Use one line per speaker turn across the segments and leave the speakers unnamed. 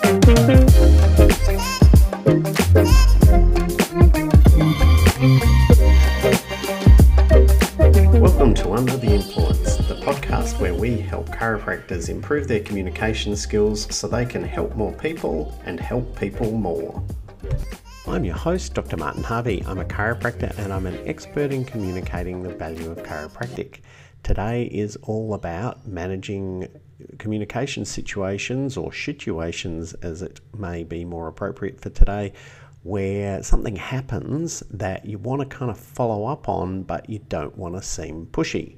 Welcome to Under the Influence, the podcast where we help chiropractors improve their communication skills so they can help more people and help people more. I'm your host, Dr. Martin Harvey. I'm a chiropractor and I'm an expert in communicating the value of chiropractic. Today is all about managing communication situations or situations, as it may be more appropriate for today, where something happens that you want to kind of follow up on, but you don't want to seem pushy.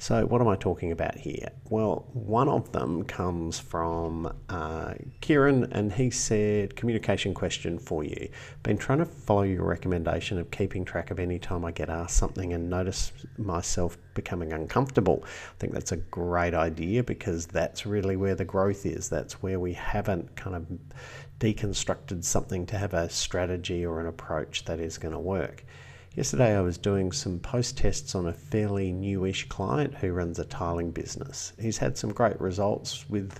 So, what am I talking about here? Well, one of them comes from uh, Kieran, and he said, Communication question for you. Been trying to follow your recommendation of keeping track of any time I get asked something and notice myself becoming uncomfortable. I think that's a great idea because that's really where the growth is. That's where we haven't kind of deconstructed something to have a strategy or an approach that is going to work. Yesterday, I was doing some post tests on a fairly newish client who runs a tiling business. He's had some great results with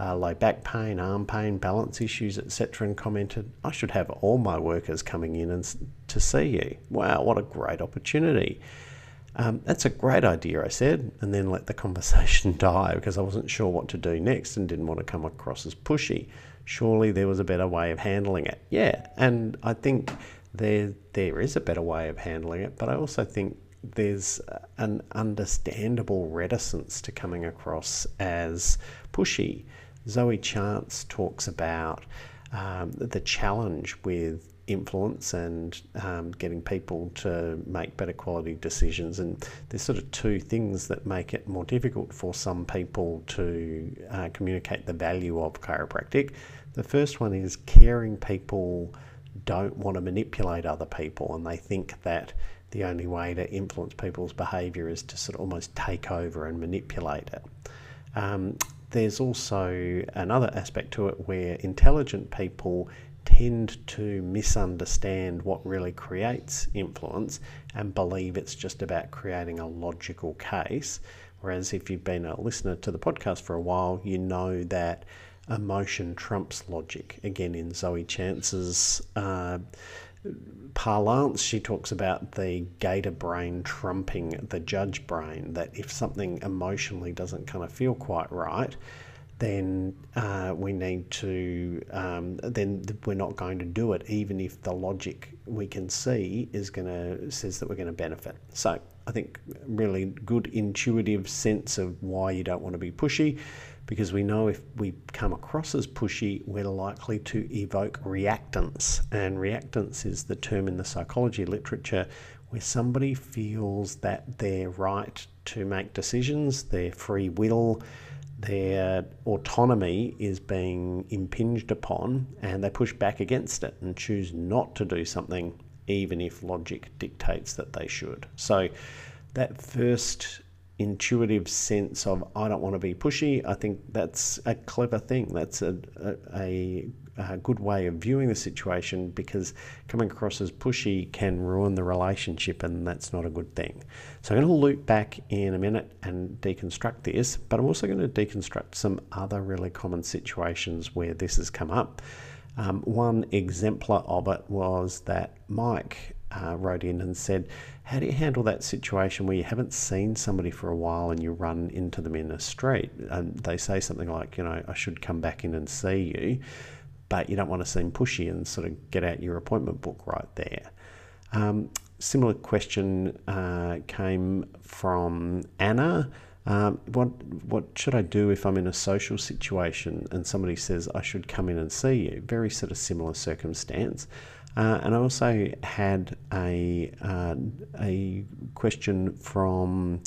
uh, low back pain, arm pain, balance issues, etc., and commented, I should have all my workers coming in and to see you. Wow, what a great opportunity! Um, that's a great idea, I said, and then let the conversation die because I wasn't sure what to do next and didn't want to come across as pushy. Surely there was a better way of handling it. Yeah, and I think there there is a better way of handling it, but I also think there's an understandable reticence to coming across as pushy. Zoe Chance talks about um, the challenge with influence and um, getting people to make better quality decisions. And there's sort of two things that make it more difficult for some people to uh, communicate the value of chiropractic. The first one is caring people don't want to manipulate other people and they think that the only way to influence people's behaviour is to sort of almost take over and manipulate it. Um, there's also another aspect to it where intelligent people tend to misunderstand what really creates influence and believe it's just about creating a logical case. Whereas if you've been a listener to the podcast for a while, you know that emotion trumps logic. Again, in Zoe Chance's uh, parlance, she talks about the gator brain trumping the judge brain, that if something emotionally doesn't kind of feel quite right, then uh, we need to, um, then we're not going to do it, even if the logic we can see is going to, says that we're going to benefit. So I think really good intuitive sense of why you don't want to be pushy because we know if we come across as pushy, we're likely to evoke reactance. And reactance is the term in the psychology literature where somebody feels that their right to make decisions, their free will, their autonomy is being impinged upon and they push back against it and choose not to do something even if logic dictates that they should. So that first intuitive sense of I don't want to be pushy, I think that's a clever thing. That's a, a, a, good way of viewing the situation because coming across as pushy can ruin the relationship, and that's not a good thing. So I'm going to loop back in a minute and deconstruct this, but I'm also going to deconstruct some other really common situations where this has come up. Um, one exemplar of it was that Mike uh, wrote in and said, How do you handle that situation where you haven't seen somebody for a while and you run into them in a street? And they say something like, You know, I should come back in and see you, but you don't want to seem pushy and sort of get out your appointment book right there. Um, similar question uh, came from Anna. Um, what what should I do if I'm in a social situation and somebody says I should come in and see you? Very sort of similar circumstance. Uh, and I also had a uh, a question from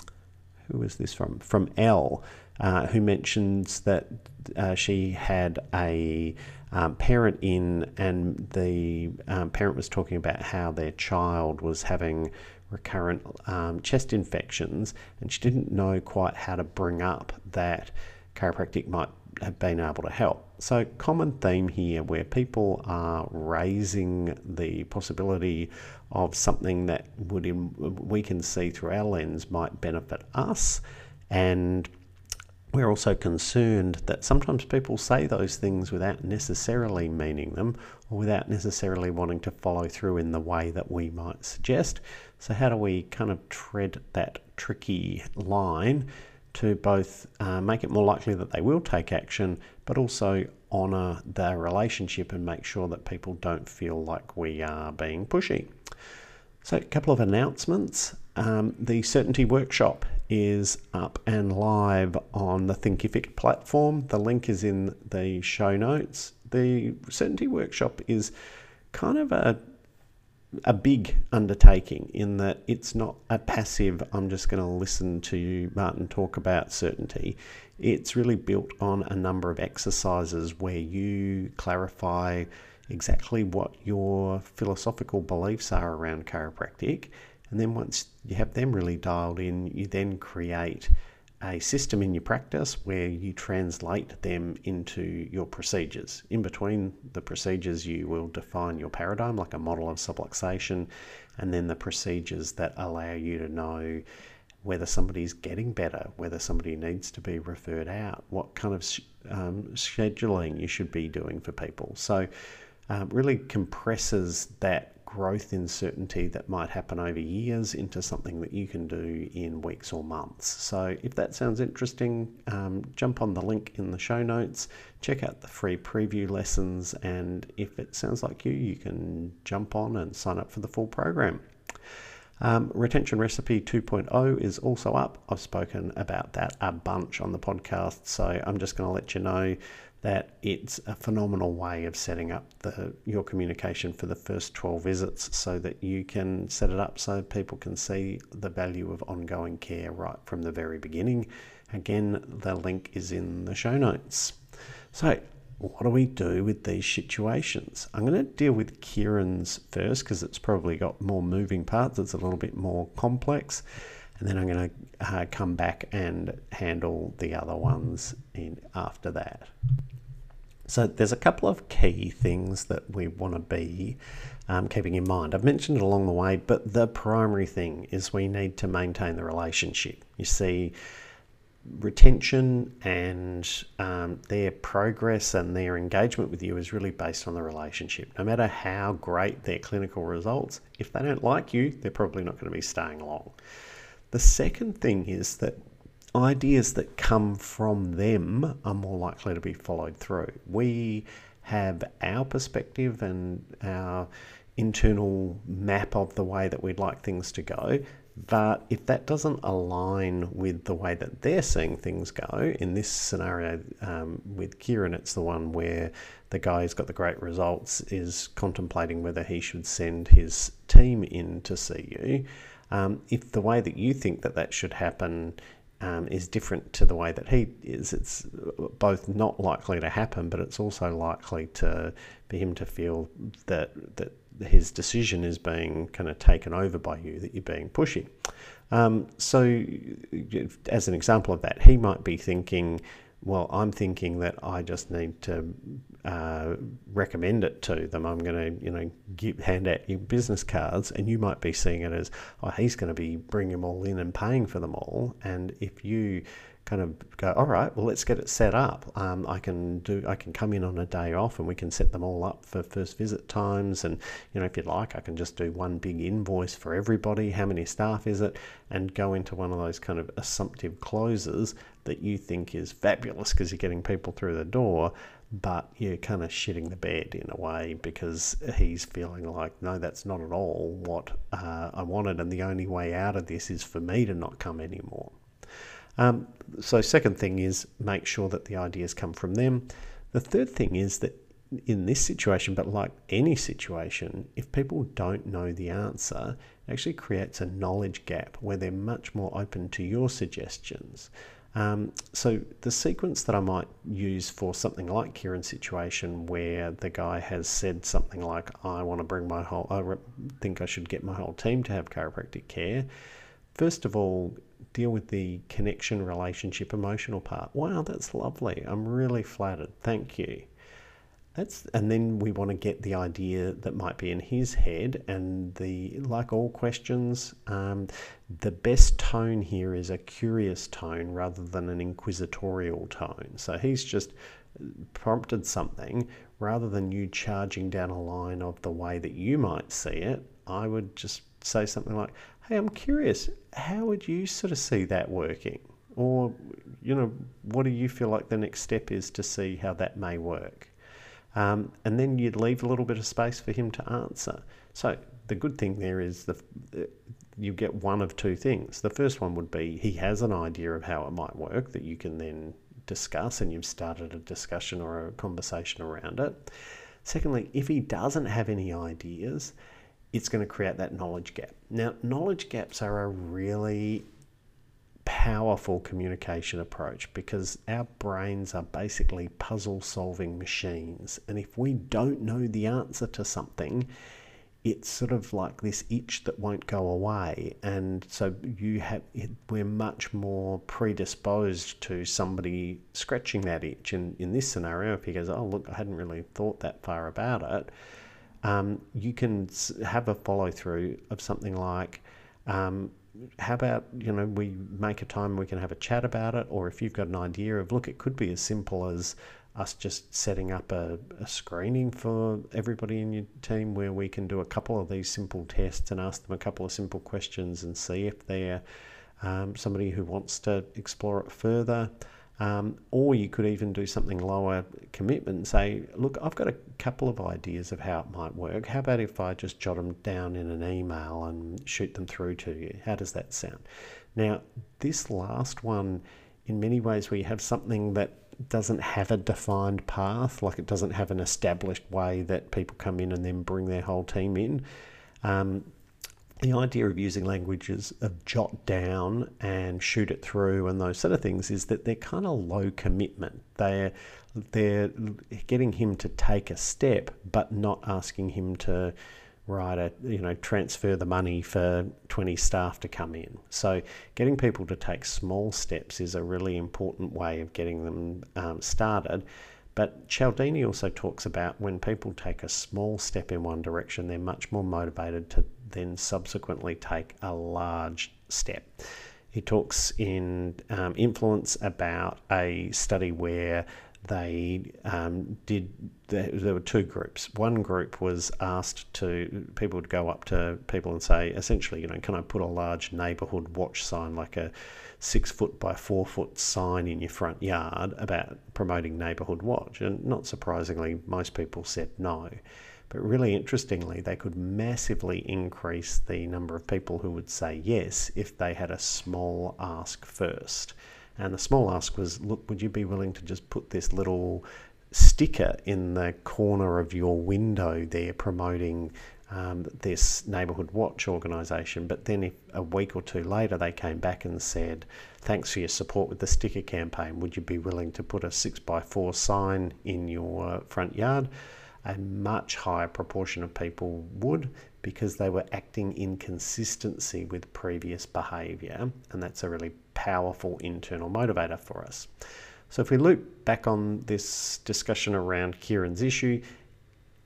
who was this from? From Elle, uh, who mentions that uh, she had a um, parent in, and the um, parent was talking about how their child was having recurrent um, chest infections, and she didn't know quite how to bring up that chiropractic might have been able to help. So, common theme here where people are raising the possibility of something that would in, we can see through our lens might benefit us, and we're also concerned that sometimes people say those things without necessarily meaning them or without necessarily wanting to follow through in the way that we might suggest. So, how do we kind of tread that tricky line to both uh, make it more likely that they will take action, but also honour their relationship and make sure that people don't feel like we are being pushy? So, a couple of announcements. Um, the Certainty Workshop is up and live on the Thinkific platform. The link is in the show notes. The Certainty Workshop is kind of a a big undertaking in that it's not a passive, I'm just going to listen to Martin, talk about certainty. It's really built on a number of exercises where you clarify exactly what your philosophical beliefs are around chiropractic and then once you have them really dialed in, you then create a system in your practice where you translate them into your procedures. In between the procedures, you will define your paradigm, like a model of subluxation, and then the procedures that allow you to know whether somebody's getting better, whether somebody needs to be referred out, what kind of um, scheduling you should be doing for people. So, um, really compresses that growth in certainty that might happen over years into something that you can do in weeks or months. So, if that sounds interesting, um, jump on the link in the show notes, check out the free preview lessons, and if it sounds like you, you can jump on and sign up for the full program. Um, Retention Recipe 2.0 is also up. I've spoken about that a bunch on the podcast, so I'm just going to let you know that it's a phenomenal way of setting up the, your communication for the first 12 visits so that you can set it up so people can see the value of ongoing care right from the very beginning. Again, the link is in the show notes. So, what do we do with these situations? I'm going to deal with Kieran's first because it's probably got more moving parts, it's a little bit more complex and then I'm going to uh, come back and handle the other ones in after that. So there's a couple of key things that we want to be um, keeping in mind. I've mentioned it along the way, but the primary thing is we need to maintain the relationship. You see, retention and um, their progress and their engagement with you is really based on the relationship. No matter how great their clinical results, if they don't like you, they're probably not going to be staying long. The second thing is that ideas that come from them are more likely to be followed through. We have our perspective and our internal map of the way that we'd like things to go. But if that doesn't align with the way that they're seeing things go, in this scenario um, with Kieran, it's the one where the guy who's got the great results is contemplating whether he should send his team in to see you. Um, if the way that you think that that should happen um, is different to the way that he is, it's both not likely to happen, but it's also likely to for him to feel that that his decision is being kind of taken over by you, that you're being pushy. Um, so, as an example of that, he might be thinking, well, I'm thinking that I just need to uh, recommend it to them. I'm going to, you know, give, hand out your business cards, and you might be seeing it as, oh, he's going to be bringing them all in and paying for them all. And if you kind of go, all right, well, let's get it set up. Um, I can do, I can come in on a day off, and we can set them all up for first visit times. And you know, if you'd like, I can just do one big invoice for everybody. How many staff is it? And go into one of those kind of assumptive closes that you think is fabulous because you're getting people through the door but you're kind of shitting the bed in a way because he's feeling like, no, that's not at all what uh, I wanted, and the only way out of this is for me to not come anymore. Um, so, second thing is make sure that the ideas come from them. The third thing is that in this situation, but like any situation, if people don't know the answer, it actually creates a knowledge gap where they're much more open to your suggestions. Um, so the sequence that I might use for something like Kieran's situation, where the guy has said something like, "I want to bring my whole, I think I should get my whole team to have chiropractic care." First of all, deal with the connection, relationship, emotional part. Wow, that's lovely. I'm really flattered. Thank you. That's, and then we want to get the idea that might be in his head. And the like all questions, um, the best tone here is a curious tone rather than an inquisitorial tone. So he's just prompted something rather than you charging down a line of the way that you might see it. I would just say something like, "Hey, I'm curious. How would you sort of see that working?" Or, you know, what do you feel like the next step is to see how that may work? Um, and then you'd leave a little bit of space for him to answer. So the good thing there is the you get one of two things. The first one would be he has an idea of how it might work that you can then discuss, and you've started a discussion or a conversation around it. Secondly, if he doesn't have any ideas, it's going to create that knowledge gap. Now, knowledge gaps are a really powerful communication approach because our brains are basically puzzle solving machines. And if we don't know the answer to something, it's sort of like this itch that won't go away. And so you have, we're much more predisposed to somebody scratching that itch. And in this scenario, if he goes, Oh, look, I hadn't really thought that far about it, um, you can have a follow through of something like, um, how about you know we make a time we can have a chat about it or if you've got an idea of look it could be as simple as us just setting up a, a screening for everybody in your team where we can do a couple of these simple tests and ask them a couple of simple questions and see if they're um, somebody who wants to explore it further um, or you could even do something lower commitment and say, look, I've got a couple of ideas of how it might work. How about if I just jot them down in an email and shoot them through to you? How does that sound? Now, this last one, in many ways, we have something that doesn't have a defined path, like it doesn't have an established way that people come in and then bring their whole team in. Um, the idea of using languages of jot down and shoot it through and those sort of things is that they're kind of low commitment. They're they're getting him to take a step, but not asking him to write a you know transfer the money for 20 staff to come in. So getting people to take small steps is a really important way of getting them um, started. But Cialdini also talks about when people take a small step in one direction, they're much more motivated to then subsequently take a large step. He talks in um, Influence about a study where they um, did there were two groups. One group was asked to people would go up to people and say essentially you know can i put a large neighborhood watch sign like a six foot by four foot sign in your front yard about promoting neighborhood watch? And not surprisingly most people said no but really interestingly, they could massively increase the number of people who would say yes if they had a small ask first. And the small ask was, look, would you be willing to just put this little sticker in the corner of your window there promoting um, this neighbourhood watch organisation. But then, if a week or two later they came back and said, "Thanks for your support with the sticker campaign. Would you be willing to put a six by four sign in your front yard?" A much higher proportion of people would because they were acting in consistency with previous behaviour, and that's a really powerful internal motivator for us. So, if we loop back on this discussion around Kieran's issue,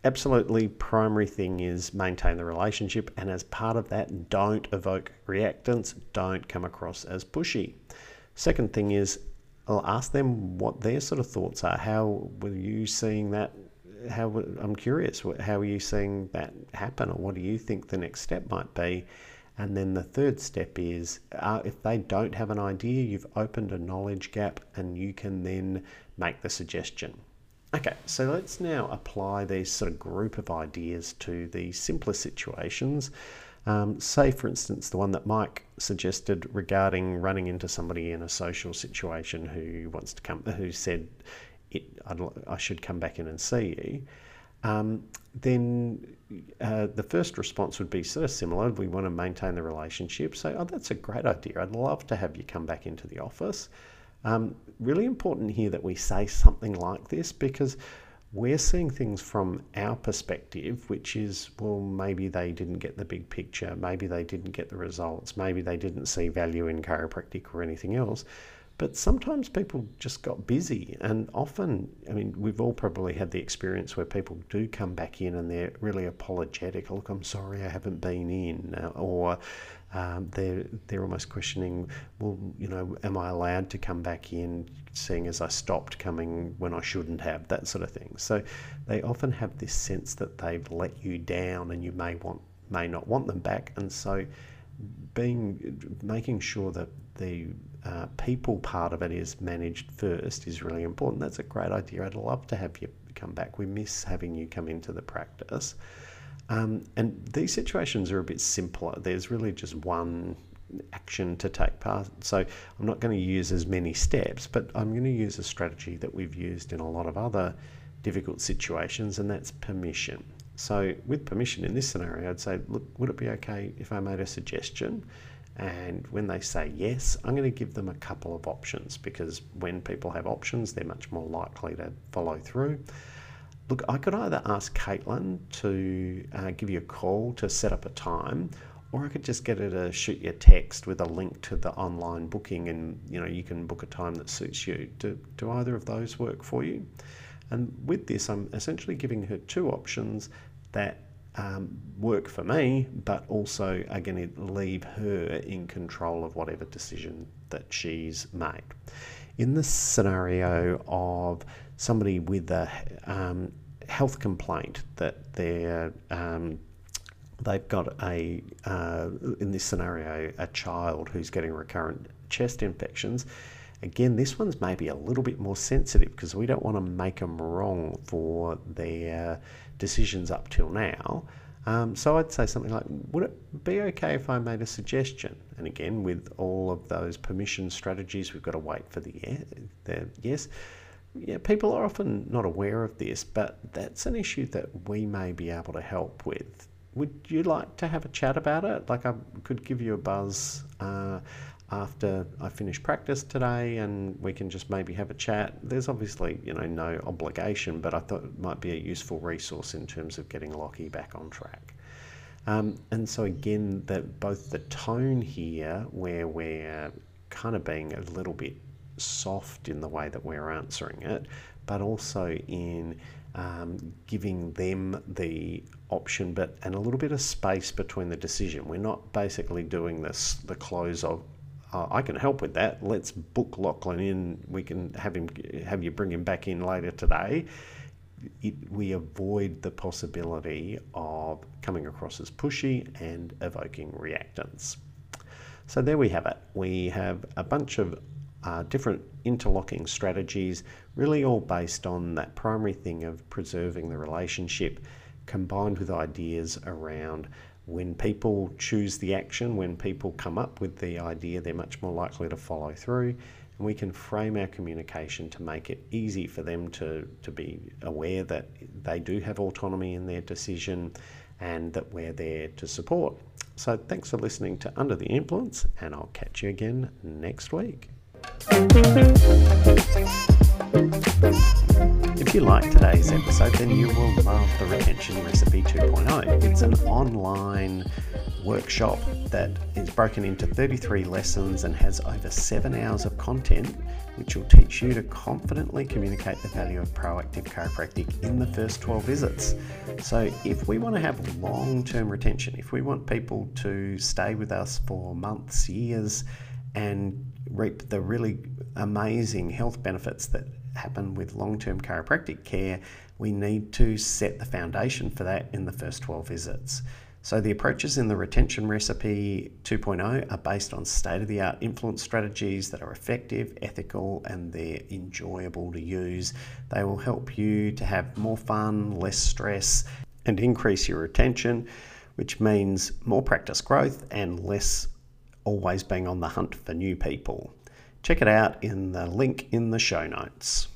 absolutely primary thing is maintain the relationship, and as part of that, don't evoke reactance, don't come across as pushy. Second thing is, I'll ask them what their sort of thoughts are. How were you seeing that how I'm curious, how are you seeing that happen, or what do you think the next step might be? And then the third step is uh, if they don't have an idea, you've opened a knowledge gap and you can then make the suggestion. Okay, so let's now apply these sort of group of ideas to the simpler situations. Um, say, for instance, the one that Mike suggested regarding running into somebody in a social situation who wants to come, who said, it, i should come back in and see you, um, then uh, the first response would be sort of similar. We want to maintain the relationship. So, oh, that's a great idea. I'd love to have you come back into the office. Um, really important here that we say something like this because we're seeing things from our perspective, which is, well, maybe they didn't get the big picture, maybe they didn't get the results, maybe they didn't see value in chiropractic or anything else. But sometimes people just got busy, and often, I mean, we've all probably had the experience where people do come back in and they're really apologetic. Look, I'm sorry I haven't been in, uh, or um, they're they're almost questioning, well, you know, am I allowed to come back in, seeing as I stopped coming when I shouldn't have, that sort of thing. So they often have this sense that they've let you down, and you may want may not want them back, and so being making sure that the uh, people part of it is managed first is really important. That's a great idea. I'd love to have you come back. We miss having you come into the practice. Um, and these situations are a bit simpler. There's really just one action to take part. So I'm not going to use as many steps, but I'm going to use a strategy that we've used in a lot of other difficult situations, and that's permission. So, with permission in this scenario, I'd say, look, would it be okay if I made a suggestion? And when they say yes, I'm going to give them a couple of options because when people have options, they're much more likely to follow through. Look, I could either ask Caitlin to uh, give you a call to set up a time, or I could just get her to shoot you a text with a link to the online booking, and you know you can book a time that suits you. Do, do either of those work for you? And with this, I'm essentially giving her two options that um, work for me, but also are going to leave her in control of whatever decision that she's made. In the scenario of somebody with a um, health complaint that they're um, they've got a uh, in this scenario a child who's getting recurrent chest infections. Again, this one's maybe a little bit more sensitive because we don't want to make them wrong for their decisions up till now. Um, so I'd say something like, would it be okay if I made a suggestion? And again, with all of those permission strategies, we've got to wait for the, the yes. Yeah, people are often not aware of this, but that's an issue that we may be able to help with. Would you like to have a chat about it? Like I could give you a buzz uh, after I finish practice today and we can just maybe have a chat. There's obviously, you know, no obligation, but I thought it might be a useful resource in terms of getting Lockie back on track. Um, and so again, that both the tone here, where we're kind of being a little bit soft in the way that we're answering it, but also in um, giving them the option, but and a little bit of space between the decision. We're not basically doing this the close of uh, I can help with that. Let's book Lachlan in. We can have him have you bring him back in later today. It, we avoid the possibility of coming across as pushy and evoking reactance. So there we have it. We have a bunch of uh, different interlocking strategies, really all based on that primary thing of preserving the relationship, combined with ideas around when people choose the action, when people come up with the idea, they're much more likely to follow through. And we can frame our communication to make it easy for them to, to be aware that they do have autonomy in their decision and that we're there to support. So, thanks for listening to Under the Influence, and I'll catch you again next week. If you like today's episode, then you will love the Retention Recipe 2.0. It's an online workshop that is broken into 33 lessons and has over seven hours of content, which will teach you to confidently communicate the value of proactive chiropractic in the first 12 visits. So, if we want to have long term retention, if we want people to stay with us for months, years, and reap the really amazing health benefits that happen with long term chiropractic care, we need to set the foundation for that in the first 12 visits. So, the approaches in the Retention Recipe 2.0 are based on state of the art influence strategies that are effective, ethical, and they're enjoyable to use. They will help you to have more fun, less stress, and increase your retention, which means more practice growth and less always being on the hunt for new people. Check it out in the link in the show notes.